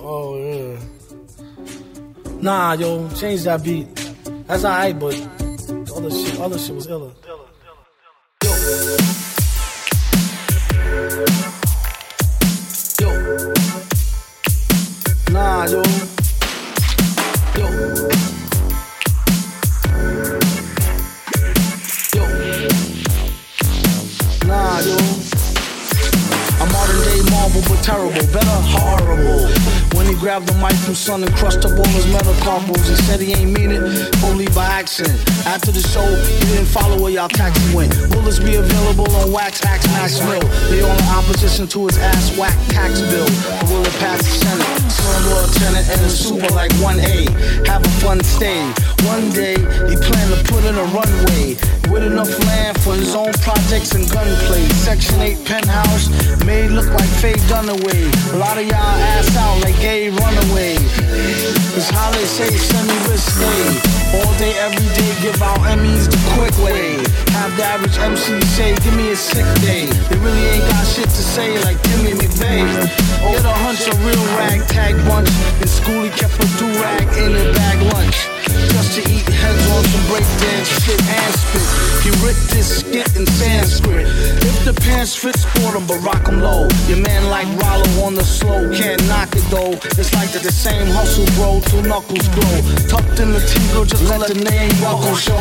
Oh yeah. Nah, yo, change that beat. That's alright, but other shit, other shit was iller. Yo. Nah. Yo. Marvel, but terrible, better horrible. When he grabbed the mic from Son and crushed up all his metacarpals, he said he ain't mean it, only by accident. After the show, he didn't follow where y'all taxi went. Bullets be available on Wax Axe Max Mill. They all in opposition to his ass whack tax bill. But will it pass the Senate? Son lieutenant and a super like 1A. Have a fun stay. One day, he planned to put in a runway with enough land for his own projects and gunplay. Section 8 penthouse made look like Faye Dunaway. A lot of y'all ass out like gay runaway. It's how they say semi-risque All day, every day, give out Emmys the quick way. Have the average MC say, give me a sick day. They really ain't got shit to say like Timmy McVeigh. Get a hunch, a real ragtag bunch. In school, he kept a do-rag in a shit and spit. He ripped this skit in Sanskrit. If the pants fit, sport 'em, but rock 'em low. Your man like Rollo on the slow, can't knock it though. It's like that the same hustle, bro, till knuckles glow. Tucked in the tingle, just let the name buckle show.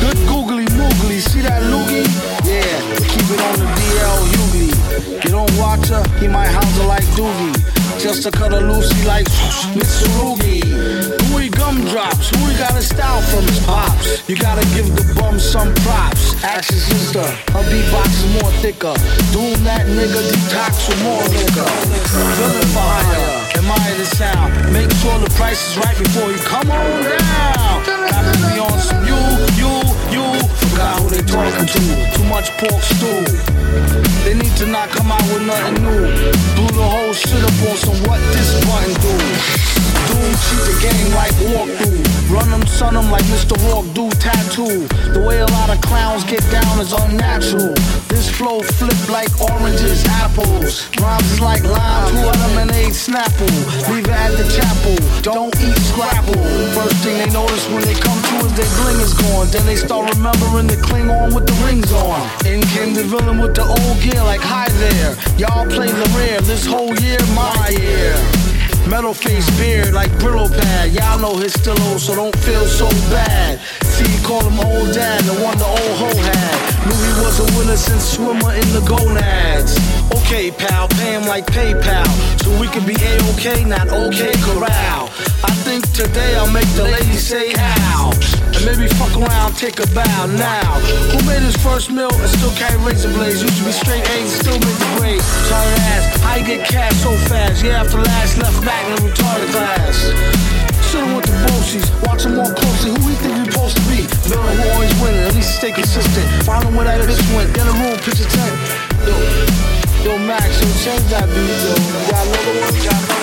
Good googly moogly, see that loogie? Yeah, keep it on the DL Hughley. You don't watch her, he might house her like Doogie. Just to cut her loosey like Mitsurugi. Gumdrops? Who he got a style from his pops? You gotta give the bum some props. His sister, her beatbox is more thicker. Doom that nigga detox with more liquor. Feeling for higher, admire the sound. Make sure the price is right before you come on down. Got to be on some you, you, you. Forgot who they talking to. Too much pork stew. They need to not come out with nothing new. Blew the whole shit up on some what this button do. Run them, like Mr. Hawk do tattoo. The way a lot of clowns get down is unnatural. This flow flip like oranges, apples. Rhymes is like lime, two lemonade snapple. Leave it at the chapel. Don't eat scrapple. First thing they notice when they come to is their bling is gone. Then they start remembering the Klingon with the rings on. In came the villain with the old gear like hi there. Y'all play the rare. This whole year. Metal face beard like Brillo pad. Y'all know his still old, so don't feel so bad. See, call him old dad, the one the old hoe had. Knew he was a winner since swimmer in the gonads. Okay, pal, pay him like PayPal. So we can be A-OK, not okay corral. I think today I'll make the ladies say ow. And maybe fuck around, take a bow now. Who made his first meal and still carry razor blades? Used to be straight A's still make the grade. To ask, how you get cash so fast? Yeah, after last left back in the retarded class. Sitting with the to Boshi's, watch him more closely. Who we think we supposed to be? Villain who always winning, at least stay consistent. Find him where that bitch went, get a room, picture tent. Yo, yo, Max, yo, change that beat, yo. Got another one? Got